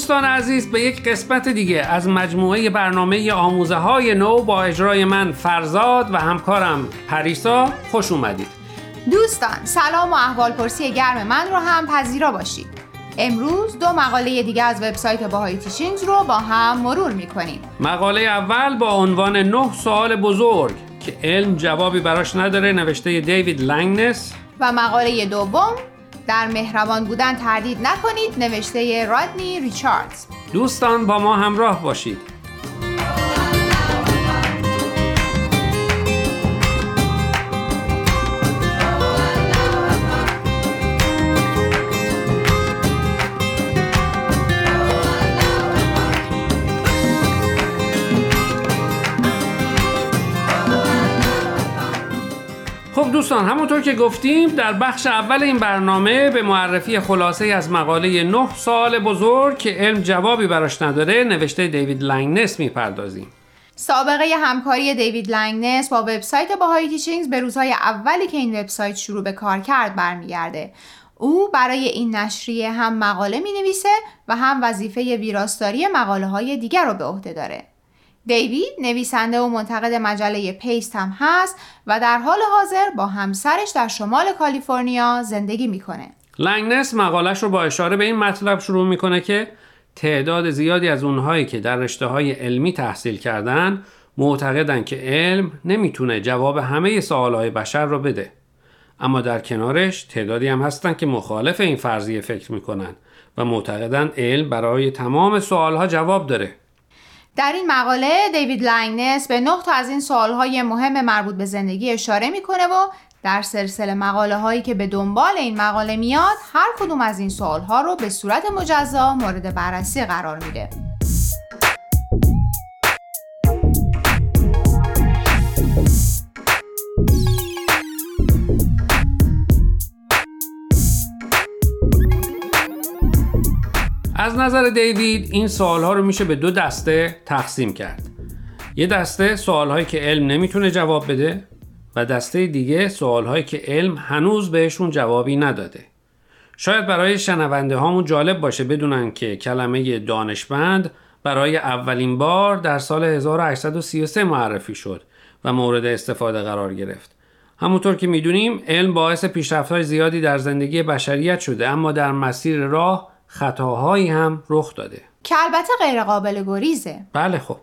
دوستان عزیز به یک قسمت دیگه از مجموعه برنامه آموزه های نو با اجرای من فرزاد و همکارم پریسا خوش اومدید. دوستان سلام و احوال پرسی گرم من رو هم پذیرا باشید. امروز دو مقاله دیگه از وبسایت باهای تیچینگز رو با هم مرور می‌کنیم. مقاله اول با عنوان نه سوال بزرگ که علم جوابی براش نداره نوشته دیوید لنگنس. و مقاله دوم در مهربان بودن تردید نکنید نوشته رادنی ریچاردز. دوستان با ما همراه باشید. دوستان همونطور که گفتیم در بخش اول این برنامه به معرفی خلاصه از مقاله 9 سوال بزرگ که علم جوابی براش نداره نوشته دیوید لنگنس می‌پردازیم. سابقه همکاری دیوید لنگنس با وبسایت BahaiTeachings به روزهای اولی که این وبسایت شروع به کار کرد برمیگرده. او برای این نشریه هم مقاله می نویسه و هم وظیفه ویراستاری مقاله های دیگر رو به عهده داره. دیوید نویسنده و منتقد مجله Paste هم هست و در حال حاضر با همسرش در شمال کالیفرنیا زندگی می‌کنه. لنگنس مقالش رو با اشاره به این مطلب شروع می‌کنه که تعداد زیادی از اونهایی که در رشته های علمی تحصیل کردن معتقدن که علم نمی‌تونه جواب همه سوالهای بشر رو بده. اما در کنارش تعدادی هم هستن که مخالف این فرضیه فکر می‌کنن و معتقدن علم برای تمام سوالها جواب داره. در این مقاله دیوید لنگنس به نه تا از این سوالهای مهم مربوط به زندگی اشاره می‌کنه و در سلسله مقاله هایی که به دنبال این مقاله میاد هر کدوم از این سوالها رو به صورت مجزا مورد بررسی قرار میده. از نظر دیوید این سوالها رو میشه به دو دسته تقسیم کرد. یه دسته سوالهایی که علم نمی‌تونه جواب بده و دسته دیگه سوالهایی که علم هنوز بهشون جوابی نداده. شاید برای شنونده هامون جالب باشه بدونن که کلمه دانشمند برای اولین بار در سال 1833 معرفی شد و مورد استفاده قرار گرفت. همونطور که می‌دونیم علم باعث پیشرفت‌های زیادی در زندگی بشریت شده اما در مسیر راه خطاهایی هم رخ داده که البته غیر قابل گریزه بله خب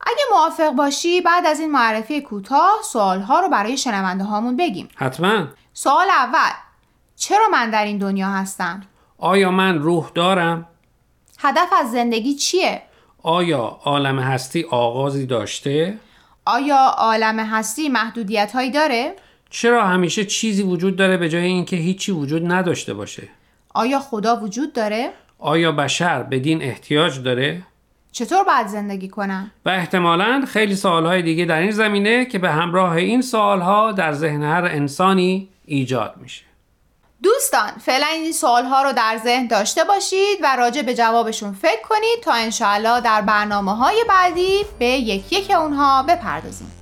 اگه موافق باشی بعد از این معرفی کوتاه سوالها رو برای شنونده هامون بگیم حتما سوال اول چرا من در این دنیا هستم؟ آیا من روح دارم؟ هدف از زندگی چیه؟ آیا عالم هستی آغازی داشته؟ آیا عالم هستی محدودیت هایی داره؟ چرا همیشه چیزی وجود داره به جای اینکه هیچی وجود نداشته باشه؟ آیا خدا وجود داره؟ آیا بشر به دین احتیاج داره؟ چطور باید زندگی کنم؟ و احتمالا خیلی سوالهای دیگه در این زمینه که به همراه این سوالها در ذهن هر انسانی ایجاد میشه دوستان فعلا این سوالها رو در ذهن داشته باشید و راجع به جوابشون فکر کنید تا انشاءالله در برنامه های بعدی به یک یک اونها بپردازیم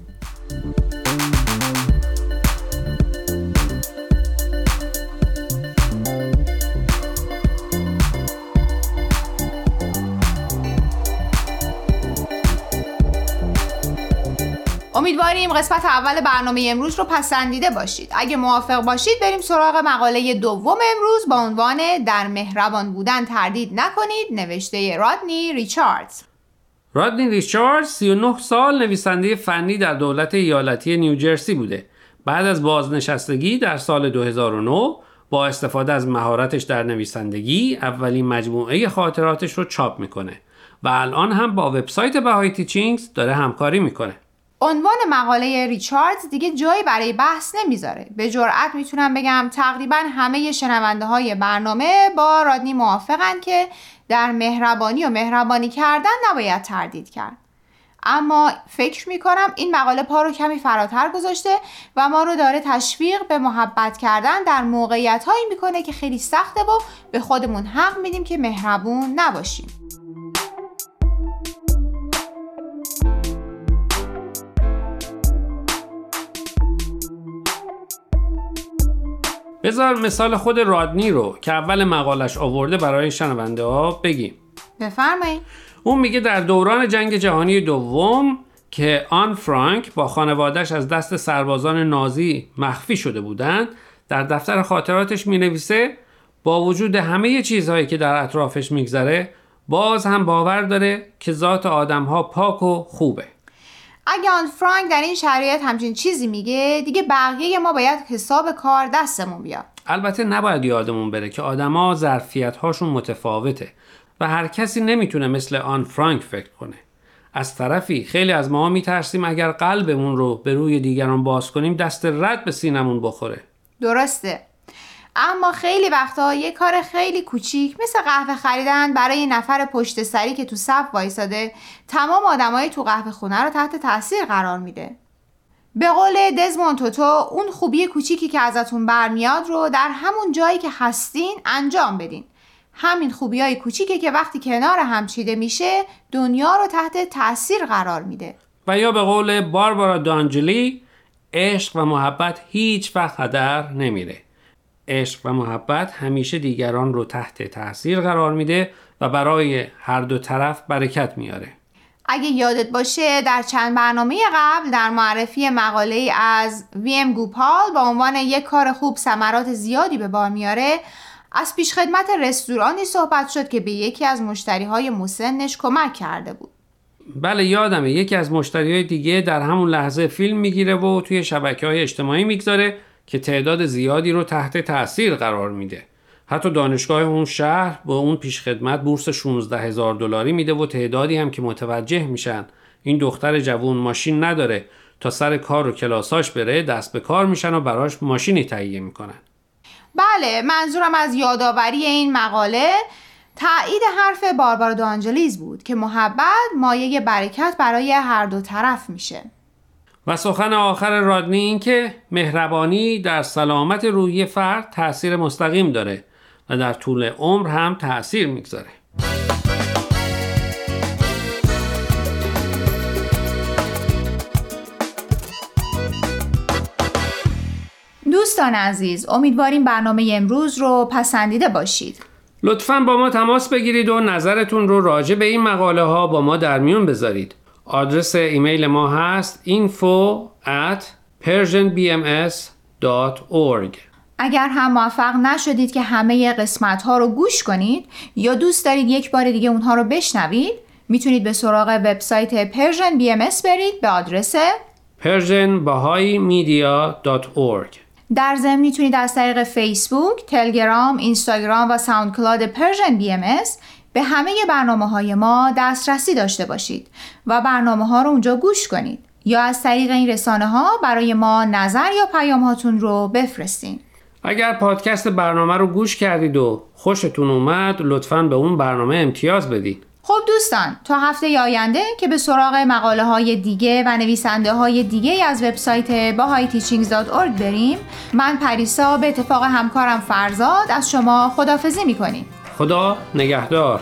امیدواریم قسمت اول برنامه امروز رو پسندیده باشید. اگه موافق باشید بریم سراغ مقاله دوم امروز. با عنوان در مهربان بودن تردید نکنید نوشته رادنی ریچاردز. رادنی ریچاردز 39 سال نویسنده فنی در دولت ایالتی نیوجرسی بوده. بعد از بازنشستگی در سال 2009 با استفاده از مهارتش در نویسندگی اولین مجموعه خاطراتش رو چاپ می‌کنه و الان هم با وبسایت بهای تیچینگز داره همکاری می‌کنه. عنوان مقاله ریچاردز دیگه جایی برای بحث نمی‌ذاره. به جرأت می‌تونم بگم تقریبا همه شنونده های برنامه با رادنی موافقن که در مهربانی و مهربانی کردن نباید تردید کرد. اما فکر می‌کنم این مقاله پا رو کمی فراتر گذاشته و ما رو داره تشویق به محبت کردن در موقعیت هایی می‌کنه که خیلی سخته و به خودمون حق میدیم که مهربون نباشیم. بذار مثال خود رادنی رو که اول مقالش آورده برای شنونده ها بگیم. بفرمایید. اون میگه در دوران جنگ جهانی دوم که آن فرانک با خانوادش از دست سربازان نازی مخفی شده بودند در دفتر خاطراتش می نویسه با وجود همه چیزهایی که در اطرافش میگذره باز هم باور داره که ذات آدم ها پاک و خوبه. اگه آن فرانک در این شرایط همچین چیزی میگه دیگه بقیه ما باید حساب کار دستمون بیاد. البته نباید یادمون بره که آدما ظرفیت هاشون متفاوته و هر کسی نمی‌تونه مثل آن فرانک فکر کنه. از طرفی خیلی از ما میترسیم اگر قلبمون رو به روی دیگران باز کنیم دست رد به سینمون بخوره. درسته. اما خیلی وقتا یه کار خیلی کوچیک مثل قهوه خریدن برای نفر پشت سری که تو صف وایساده تمام آدمای تو قهوه خونه رو تحت تاثیر قرار میده. به قول دزمون توتو اون خوبی کوچیکی که ازتون برمیاد رو در همون جایی که هستین انجام بدین. همین خوبی های کوچیکه که وقتی کنار هم چیده میشه دنیا رو تحت تاثیر قرار میده. و یا به قول باربارا دانجلی عشق و محبت هیچ وقت هدر نمیره. عشق و محبت همیشه دیگران رو تحت تاثیر قرار میده و برای هر دو طرف برکت میاره. اگه یادت باشه در چند برنامه قبل در معرفی مقاله از ویم گوپال با عنوان یک کار خوب ثمرات زیادی به بار میاره از پیشخدمت رستورانی صحبت شد که به یکی از مشتری های مسنش کمک کرده بود. بله یادمه. یکی از مشتری های دیگه در همون لحظه فیلم می‌گیره و توی شبکه های اجتماعی می‌گذاره. که تعداد زیادی رو تحت تاثیر قرار میده. حتی دانشگاه اون شهر با اون پیشخدمت بورس 16 هزار دلاری میده و تعدادی هم که متوجه میشن. این دختر جوون ماشین نداره. تا سر کار و کلاساش بره دست به کار میشن و براش ماشینی تهیه می‌کنن. بله منظورم از یادآوری این مقاله تایید حرف باربارا دانجلیز بود که محبت مایه برکت برای هر دو طرف میشه. و سخن آخر رادنی این که مهربانی در سلامت روحی فرد تاثیر مستقیم داره و در طول عمر هم تاثیر می‌گذاره. دوستان عزیز امیدواریم برنامه امروز رو پسندیده باشید. لطفا با ما تماس بگیرید و نظرتون رو راجع به این مقاله ها با ما در میون بذارید. آدرس ایمیل ما هست info at persianbms.org اگر هم موفق نشدید که همه قسمت ها رو گوش کنید یا دوست دارید یک بار دیگه اونها رو بشنوید می‌تونید به سراغ وبسایت Persian BMS برید به آدرس persianbahaimedia.org در ضمن می‌تونید از طریق فیسبوک، تلگرام، اینستاگرام و SoundCloud Persian BMS به همه برنامه های ما دسترسی داشته باشید و برنامه ها رو اونجا گوش کنید یا از طریق این رسانه ها برای ما نظر یا پیام هاتون رو بفرستین. اگر پادکست برنامه رو گوش کردید و خوشتون اومد لطفا به اون برنامه امتیاز بدید خب دوستان تا هفته آینده که به سراغ مقاله های دیگه و نویسنده های دیگه از وبسایت bahaiteachings.org بریم من پریسا به اتفاق همکارم فرزاد از شما خدافزی می‌کنیم. خدا نگهدار.